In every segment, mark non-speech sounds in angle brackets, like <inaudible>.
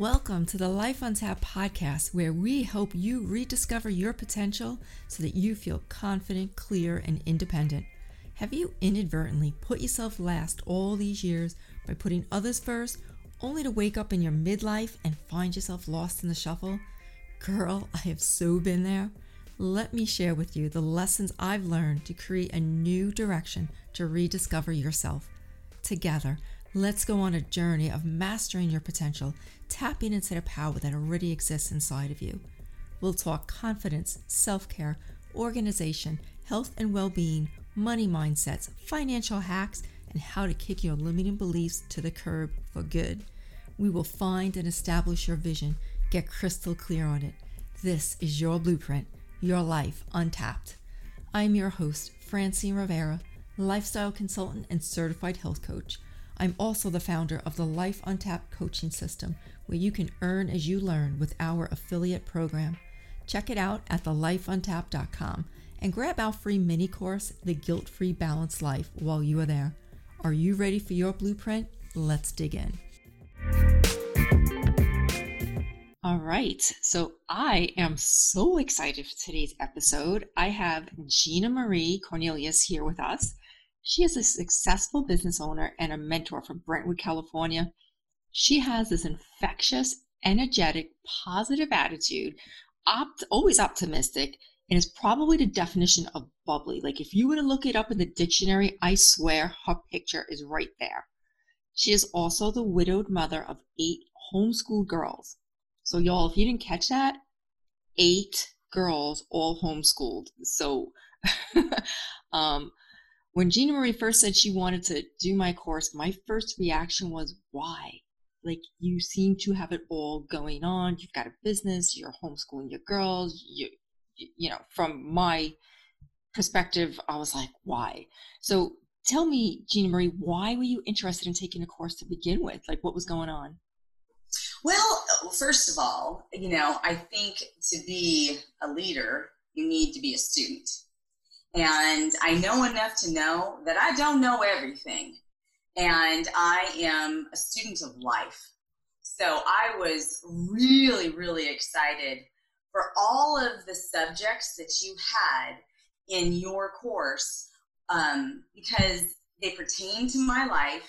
Welcome to the Life Untapped podcast, where we hope you rediscover your potential so that you feel confident, clear, and independent. Have you inadvertently put yourself last all these years by putting others first, only to wake up in your midlife and find yourself lost in the shuffle? Girl, <laughs> I have so been there. Let me share with you the lessons I've learned to create a new direction to rediscover yourself. Together, let's go on a journey of mastering your potential, tapping into the power that already exists inside of you. We'll talk confidence, self care, organization, health and well being, money mindsets, financial hacks, and how to kick your limiting beliefs to the curb for good. We will find and establish your vision, get crystal clear on it. This is your blueprint your life untapped. I'm your host, Francine Rivera, lifestyle consultant and certified health coach. I'm also the founder of the Life Untapped coaching system, where you can earn as you learn with our affiliate program. Check it out at thelifeuntap.com and grab our free mini course, The Guilt Free Balanced Life, while you are there. Are you ready for your blueprint? Let's dig in. All right. So I am so excited for today's episode. I have Gina Marie Cornelius here with us. She is a successful business owner and a mentor from Brentwood, California. She has this infectious, energetic, positive attitude, opt- always optimistic, and is probably the definition of bubbly. Like if you were to look it up in the dictionary, I swear her picture is right there. She is also the widowed mother of eight homeschooled girls. So, y'all, if you didn't catch that, eight girls all homeschooled. So, <laughs> um, when Gina Marie first said she wanted to do my course, my first reaction was, why? Like, you seem to have it all going on. You've got a business, you're homeschooling your girls. You, you know, from my perspective, I was like, why? So, tell me, Gina Marie, why were you interested in taking a course to begin with? Like, what was going on? Well, first of all, you know, I think to be a leader, you need to be a student. And I know enough to know that I don't know everything. And I am a student of life. So I was really, really excited for all of the subjects that you had in your course um, because they pertain to my life,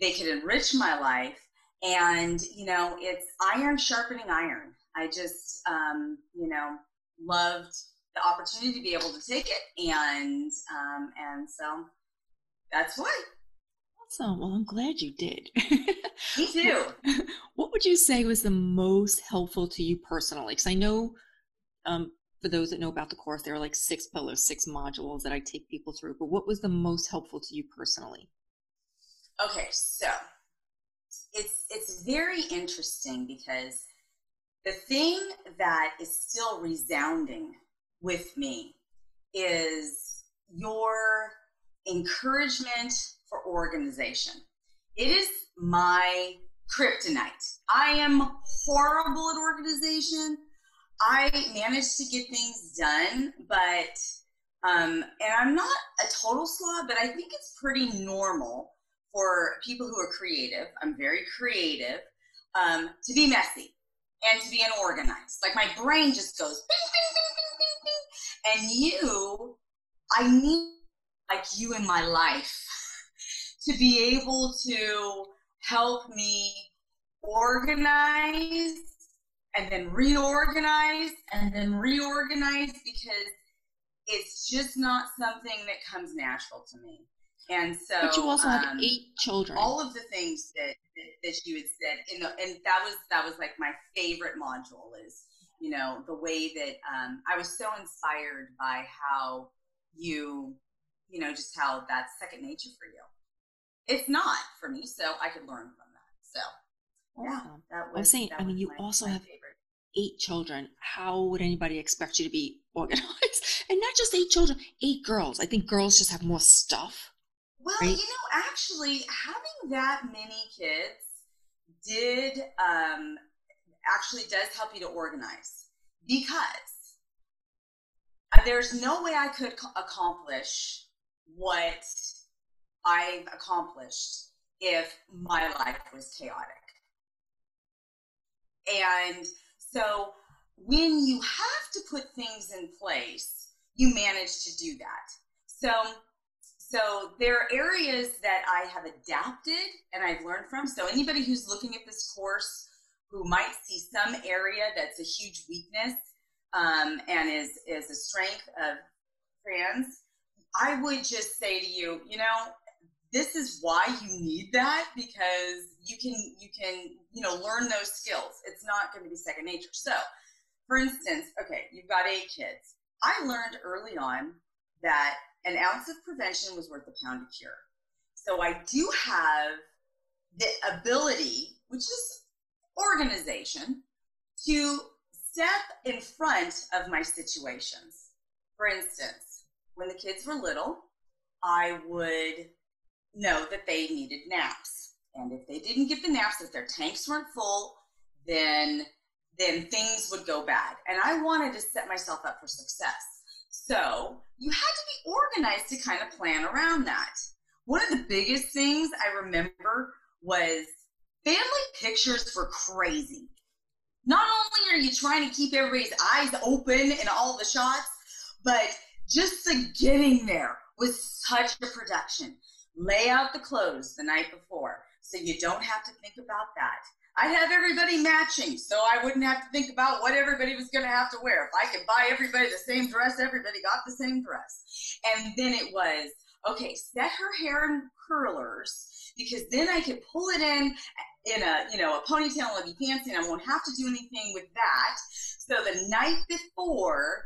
they could enrich my life, and you know it's iron sharpening iron i just um, you know loved the opportunity to be able to take it. And um, and so that's why. Awesome. Well i'm glad you did. <laughs> Me too. What would you say was the most helpful to you personally? Because i know um, for those that know about the course there are like six pillars six modules that i take people through. But what was the most helpful to you personally? Okay so it's it's very interesting because the thing that is still resounding with me is your encouragement for organization. It is my kryptonite. I am horrible at organization. I manage to get things done, but um, and I'm not a total slob, but I think it's pretty normal for people who are creative, I'm very creative, um, to be messy and to be unorganized. Like my brain just goes, bing, bing, bing, and you, I need like you in my life <laughs> to be able to help me organize and then reorganize and then reorganize because it's just not something that comes natural to me. And so, but you also um, had eight children. All of the things that that, that you had said, in the, and that was that was like my favorite module is you know the way that um, I was so inspired by how you you know just how that's second nature for you. It's not for me, so I could learn from that. So yeah, that was. i'm saying, I mean, you my, also my have favorite. eight children. How would anybody expect you to be organized? <laughs> And not just eight children, eight girls. I think girls just have more stuff well, right? you know, actually, having that many kids did um, actually does help you to organize because there's no way I could accomplish what I've accomplished if my life was chaotic. And so when you have to put things in place, you manage to do that. So so there are areas that I have adapted and I've learned from. So anybody who's looking at this course who might see some area that's a huge weakness um, and is is a strength of Fran's, I would just say to you, you know, this is why you need that because you can you can you know learn those skills. It's not going to be second nature. So, for instance, okay, you've got eight kids. I learned early on that an ounce of prevention was worth a pound of cure. So I do have the ability, which is organization, to step in front of my situations. For instance, when the kids were little, I would know that they needed naps. And if they didn't get the naps, if their tanks weren't full, then then things would go bad. And I wanted to set myself up for success. So you had to be organized to kind of plan around that. One of the biggest things I remember was family pictures were crazy. Not only are you trying to keep everybody's eyes open in all the shots, but just the getting there was such a production. Lay out the clothes the night before so you don't have to think about that. I'd have everybody matching so I wouldn't have to think about what everybody was going to have to wear. If I could buy everybody the same dress, everybody got the same dress. And then it was, okay, set her hair in curlers because then I could pull it in in a, you know, a ponytail and be fancy and I won't have to do anything with that. So the night before,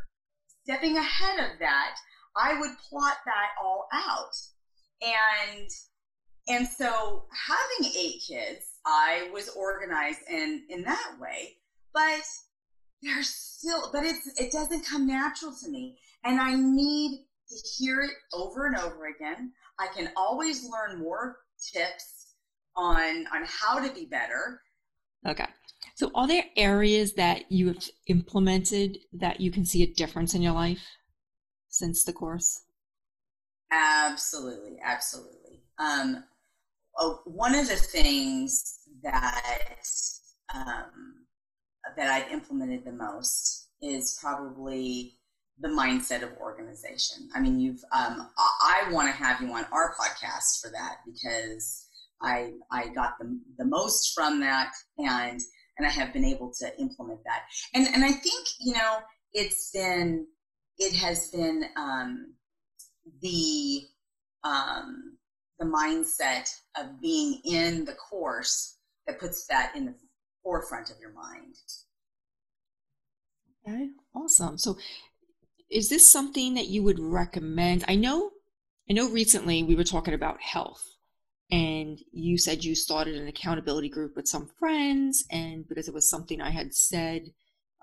stepping ahead of that, I would plot that all out. And and so having eight kids, I was organized in in that way, but there's still but it's it doesn't come natural to me and I need to hear it over and over again. I can always learn more tips on on how to be better. Okay. So are there areas that you have implemented that you can see a difference in your life since the course? Absolutely, absolutely. Um, oh, one of the things that um, that I've implemented the most is probably the mindset of organization. I mean, you've um, I, I want to have you on our podcast for that because I I got the the most from that and and I have been able to implement that. And and I think you know it's been it has been um, the um, the mindset of being in the course that puts that in the forefront of your mind. Okay, awesome. So is this something that you would recommend? I know I know recently we were talking about health and you said you started an accountability group with some friends and because it was something I had said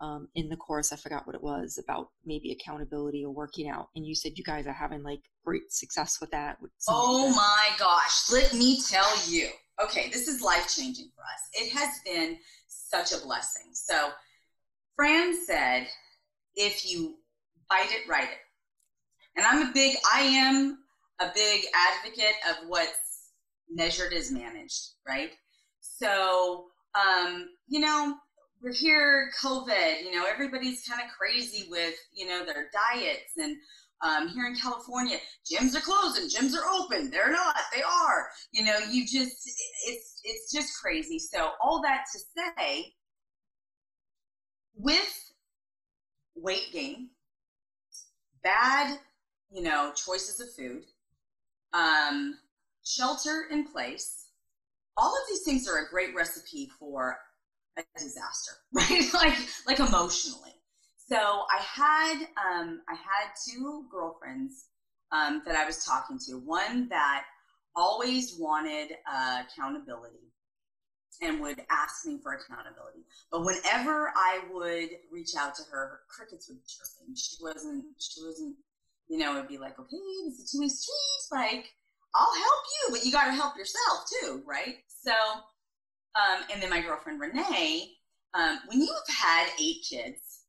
um, in the course. I forgot what it was about maybe accountability or working out. And you said you guys are having like great success with that. With oh my gosh. Let me tell you. Okay, this is life changing for us. It has been such a blessing. So, Fran said, if you bite it, write it. And I'm a big, I am a big advocate of what's measured is managed, right? So, um, you know, we're here covid you know everybody's kind of crazy with you know their diets and um, here in california gyms are closing gyms are open they're not they are you know you just it's it's just crazy so all that to say with weight gain bad you know choices of food um, shelter in place all of these things are a great recipe for a disaster, <laughs> right? like like emotionally. So I had um, I had two girlfriends um, that I was talking to. One that always wanted uh, accountability and would ask me for accountability. But whenever I would reach out to her, her crickets would be chirping. She wasn't. She wasn't. You know, it'd be like, okay, this is a two-way. Like, I'll help you, but you got to help yourself too, right? So um, and then my girlfriend Renee, um, when you have had eight kids,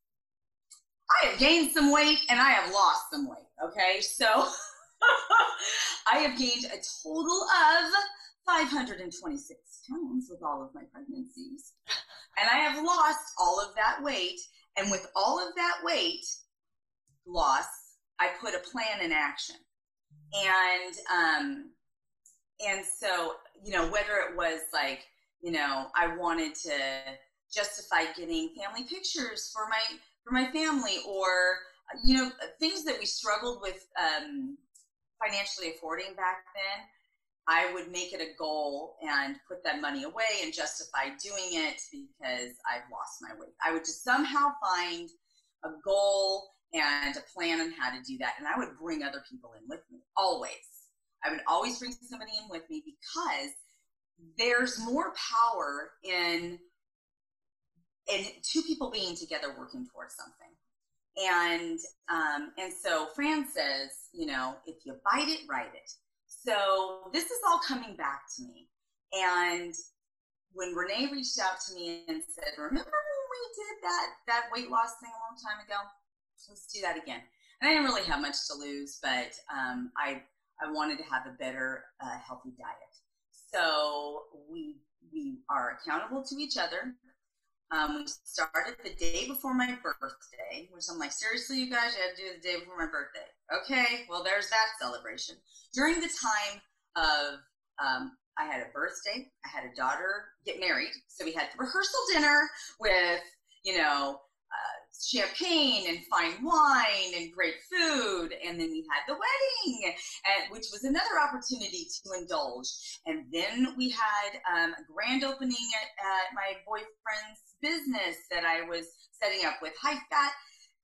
I have gained some weight and I have lost some weight. Okay, so <laughs> I have gained a total of 526 pounds with all of my pregnancies. And I have lost all of that weight. And with all of that weight loss, I put a plan in action. And um, and so, you know, whether it was like, you know, I wanted to justify getting family pictures for my for my family or you know things that we struggled with um, financially affording back then I would make it a goal and put that money away and justify doing it because I've lost my weight. I would just somehow find a goal and a plan on how to do that. And I would bring other people in with me always. I would always bring somebody in with me because there's more power in in two people being together working towards something. And um, and so Fran says, you know, if you bite it, write it. So this is all coming back to me. And when Renee reached out to me and said, "Remember when we did that that weight loss thing a long time ago? Let's do that again." And I didn't really have much to lose, but um, I I wanted to have a better, uh, healthy diet. So we we are accountable to each other. Um, we started the day before my birthday, which I'm like, seriously, you guys, you had to do the day before my birthday. Okay, well, there's that celebration. During the time of, um, I had a birthday, I had a daughter get married, so we had the rehearsal dinner with, you know, champagne and fine wine and great food. And then we had the wedding, and, which was another opportunity to indulge. And then we had um, a grand opening at, at my boyfriend's business that I was setting up with high fat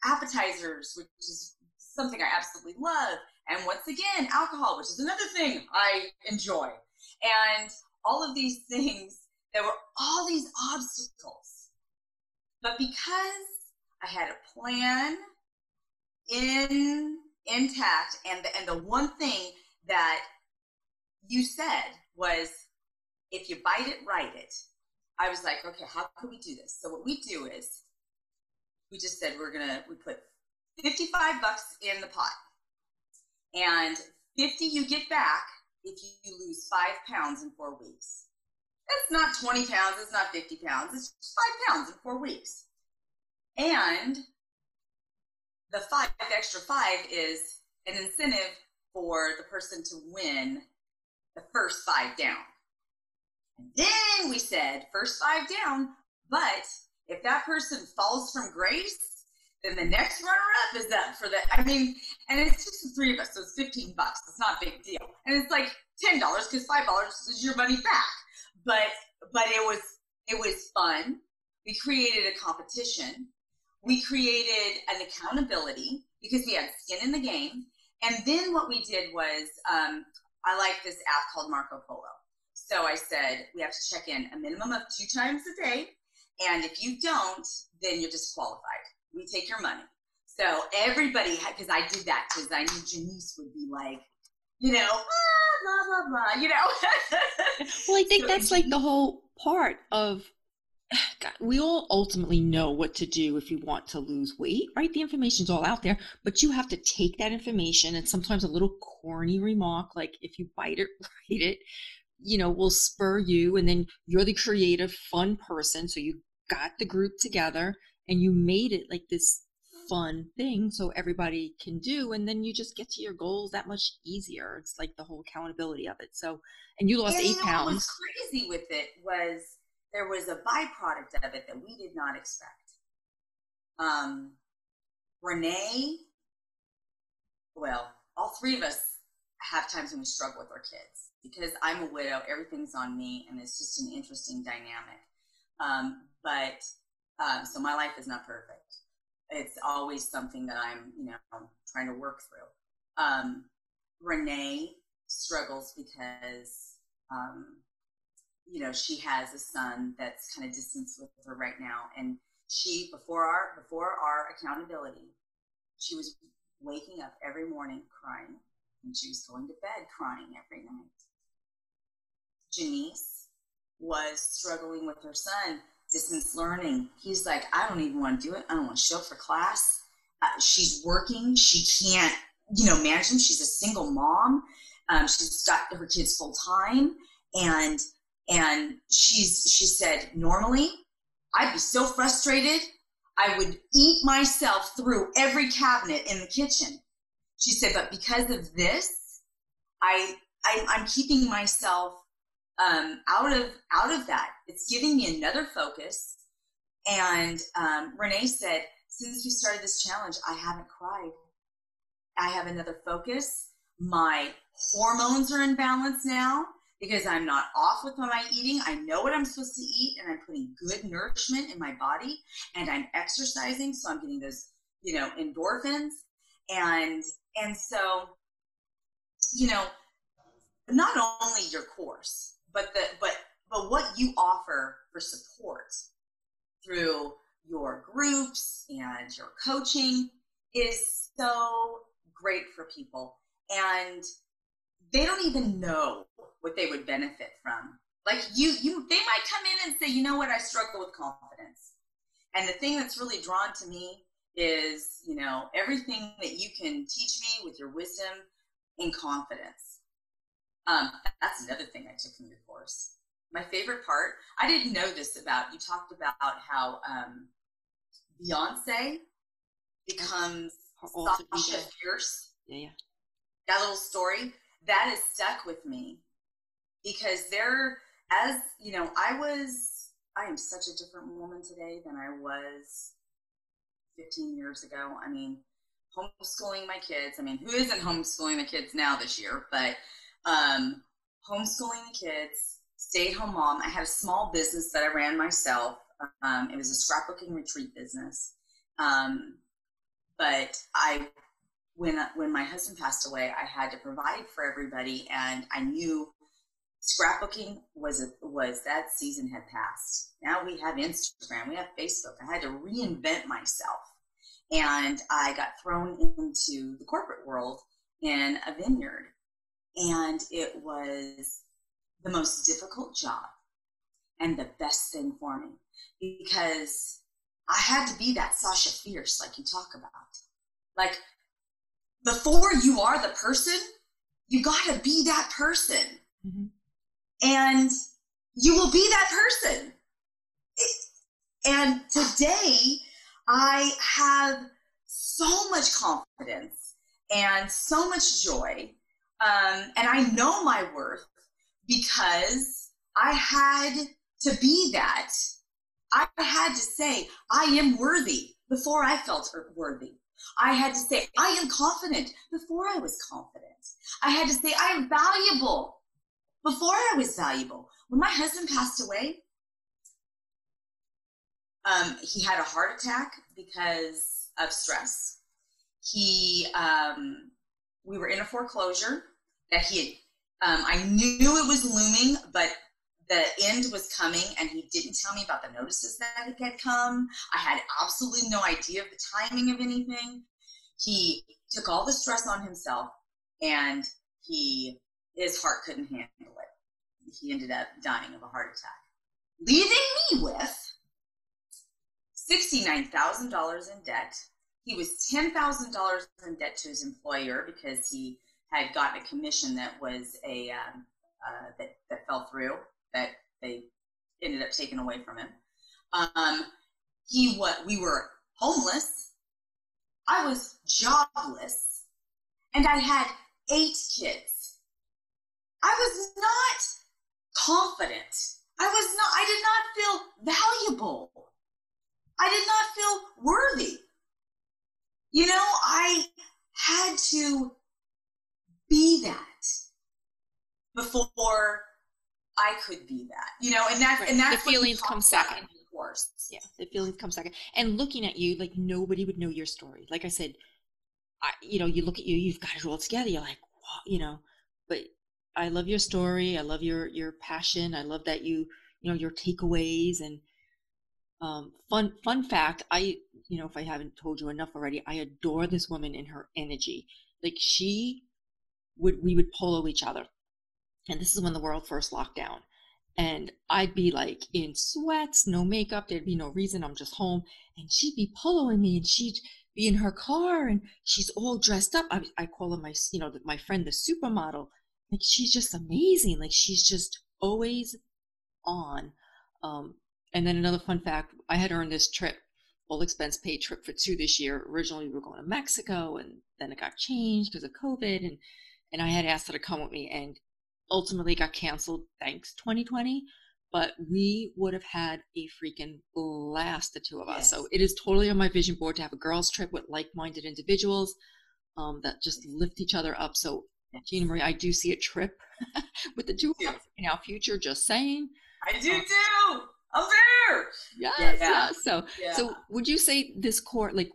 appetizers, which is something I absolutely love. And once again, alcohol, which is another thing I enjoy. And all of these <laughs> things, there were all these obstacles. But because I had a plan in intact, and the, and the one thing that you said was, if you bite it, write it. I was like, okay, how can we do this? So what we do is, we just said we're gonna we put 55 bucks in the pot, and 50 you get back if you lose five pounds in four weeks. That's not 20 pounds. It's not 50 pounds. It's five pounds in four weeks. And the five extra five is an incentive for the person to win the first five down. And then we said first five down, but if that person falls from grace, then the next runner up is up for the I mean, and it's just the three of us, so it's 15 bucks. It's not a big deal. And it's like ten dollars because five dollars is your money back. But but it was it was fun. We created a competition we created an accountability because we had skin in the game. And then what we did was, um, I like this app called Marco Polo. So I said, we have to check in a minimum of two times a day. And if you don't, then you're disqualified. We take your money. So everybody, because I did that because I knew Janice would be like, you know, ah, blah, blah, blah, you know. <laughs> well, I think so that's like the whole part of <sighs> God, we all ultimately know what to do if you want to lose weight, right? The information's all out there, but you have to take that information and sometimes a little corny remark, like if you bite it, <laughs> write it, you know, will spur you. And then you're the creative, fun person. So you got the group together and you made it like this fun thing so everybody can do. And then you just get to your goals that much easier. It's like the whole accountability of it. So, and you lost and eight you know, pounds. What was crazy with it was there was a byproduct of it that we did not expect. Um, Renee, well, all three of us have times when we struggle with our kids because I'm a widow, everything's on me, and it's just an interesting dynamic. Um, but um, so my life is not perfect. It's always something that I'm, you know, trying to work through. Um, Renee struggles because um, you know, she has a son that's kind of distanced with her right now. And she, before our, before our accountability, she was waking up every morning crying and she was going to bed crying every night. Janice was struggling with her son, distance learning. He's like, I don't even want to do it. I don't want to show up for class. Uh, she's working. She can't, you know, manage them. She's a single mom. Um, she's got her kids full time. And and she's she said normally I'd be so frustrated. I would eat myself through every cabinet in the kitchen. She said, but because of this, I, I I'm keeping myself um, out of out of that. It's giving me another focus. And um, Renee said, since we started this challenge, I haven't cried. I have another focus. My hormones are in balance now because I'm not off with my eating. I know what I'm supposed to eat and I'm putting good nourishment in my body and I'm exercising. So I'm getting those, you know, endorphins. And, and so, you know, not only your course, but the, but, but what you offer for support through your groups and your coaching is so great for people. And they don't even know what they would benefit from. Like you, you, they might come in and say, you know what, I struggle with confidence. And the thing that's really drawn to me is, you know, everything that you can teach me with your wisdom and confidence. Um, that's another thing I took from your course. My favorite part, I didn't know this about, you talked about how um, Beyonce becomes Sasha Fierce. Yeah, yeah. That little story that has stuck with me because there, as you know, I was, I am such a different woman today than I was 15 years ago. I mean, homeschooling my kids. I mean, who isn't homeschooling the kids now this year? But um, homeschooling the kids, stay at home mom. I had a small business that I ran myself. Um, it was a scrapbooking retreat business. Um, but I when when my husband passed away, I had to provide for everybody, and I knew scrapbooking was a, was that season had passed. Now we have Instagram, we have Facebook. I had to reinvent myself, and I got thrown into the corporate world in a vineyard, and it was the most difficult job and the best thing for me because I had to be that Sasha Fierce, like you talk about. Like before you are the person, you got to be that person. Mm-hmm. And you will be that person. and today, I have so much confidence and so much joy. Um, and I know my worth because I had to be that. I had to say, I am worthy before I felt worthy. I had to say, I am confident before I was confident. I had to say, I am valuable before I was valuable. When my husband passed away, um, he had a heart attack because of stress. He, um, we were in a foreclosure that he had, um, I knew it was looming, but the end was coming and he didn't tell me about the notices that had come. I had absolutely no idea of the timing of anything. He took all the stress on himself and he his heart couldn't handle it. He ended up dying of a heart attack, leaving me with $69,000 in debt. He was $10,000 in debt to his employer because he had gotten a commission that was a um, uh, that, that fell through that they ended up taking away from him. Um, he what we were homeless. I was jobless, and I had eight kids. I was not confident. I was not. I did not feel valuable. I did not feel worthy. You know, I had to be that before I could be that, you know, and that's right. and that's the feelings come second. Of course, yeah, the feelings come second. And looking at you, like nobody would know your story. Like I said, I, you know, you look at you, you've got it all together. You're like, wow, you know, but I love your story. I love your your passion. I love that you, you know, your takeaways and um, fun fun fact. I, you know, if I haven't told you enough already, I adore this woman in her energy. Like she would, we would polo each other and this is when the world first locked down and I'd be like in sweats, no makeup, there'd be no reason, I'm just home. And she'd be pulling me and she'd be in her car and she's all dressed up. I, I call her my, you know, my friend, the supermodel. Like she's just amazing. Like she's just always on. Um, and then another fun fact I had earned this trip, all expense paid trip for two this year. Originally, we were going to Mexico, and then it got changed because of COVID. And, and I had asked her to come with me, and ultimately got canceled. Thanks, 2020 but we would have had a freaking blast, the two of us. Yes. So it is totally on my vision board to have a girls' trip with like minded individuals um, that just lift each other up. So, Gina Marie, I do see a trip <laughs> with the two of us in our future, just saying. I do um, too. I'm there. Yes, yeah. yes. So, yeah. so would you say this course, like,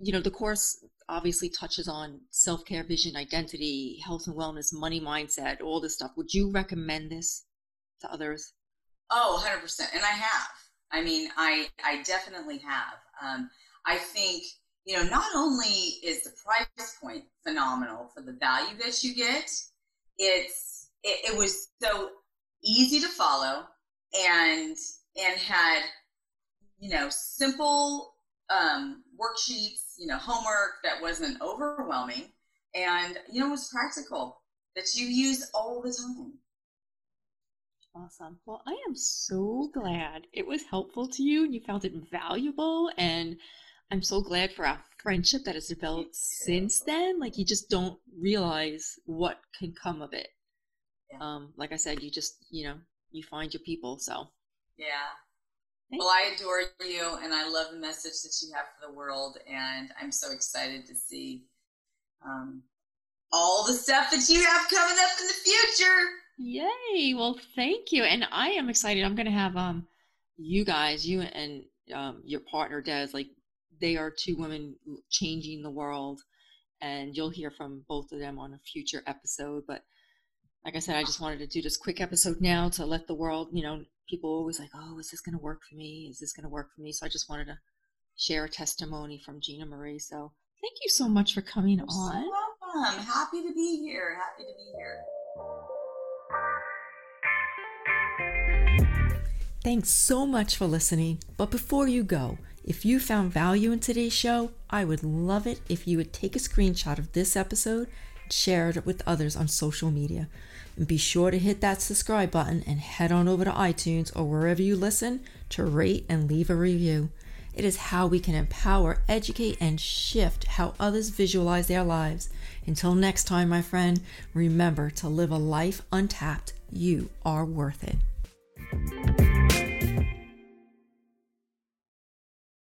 you know, the course obviously touches on self care, vision, identity, health and wellness, money mindset, all this stuff. Would you recommend this to others? Oh, 100%. And I have. I mean, I, I definitely have. Um, I think, you know, not only is the price point phenomenal for the value that you get, it's, it, it was so easy to follow and, and had, you know, simple um, worksheets, you know, homework that wasn't overwhelming and, you know, was practical that you use all the time. Awesome. Well, I am so glad it was helpful to you and you found it valuable. And I'm so glad for our friendship that has developed since then. Like, you just don't realize what can come of it. Yeah. Um, like I said, you just, you know, you find your people. So, yeah. Thank well, I adore you and I love the message that you have for the world. And I'm so excited to see um, all the stuff that you have coming up in the future. Yay. Well, thank you. And I am excited. I'm going to have um you guys, you and um your partner Des, like they are two women changing the world and you'll hear from both of them on a future episode, but like I said, I just wanted to do this quick episode now to let the world, you know, people always like, "Oh, is this going to work for me? Is this going to work for me?" So I just wanted to share a testimony from Gina Marie. So, thank you so much for coming You're on. So welcome. Happy to be here. Happy to be here. Thanks so much for listening. But before you go, if you found value in today's show, I would love it if you would take a screenshot of this episode share it with others on social media. And be sure to hit that subscribe button and head on over to iTunes or wherever you listen to rate and leave a review. It is how we can empower, educate, and shift how others visualize their lives. Until next time, my friend, remember to live a life untapped. You are worth it.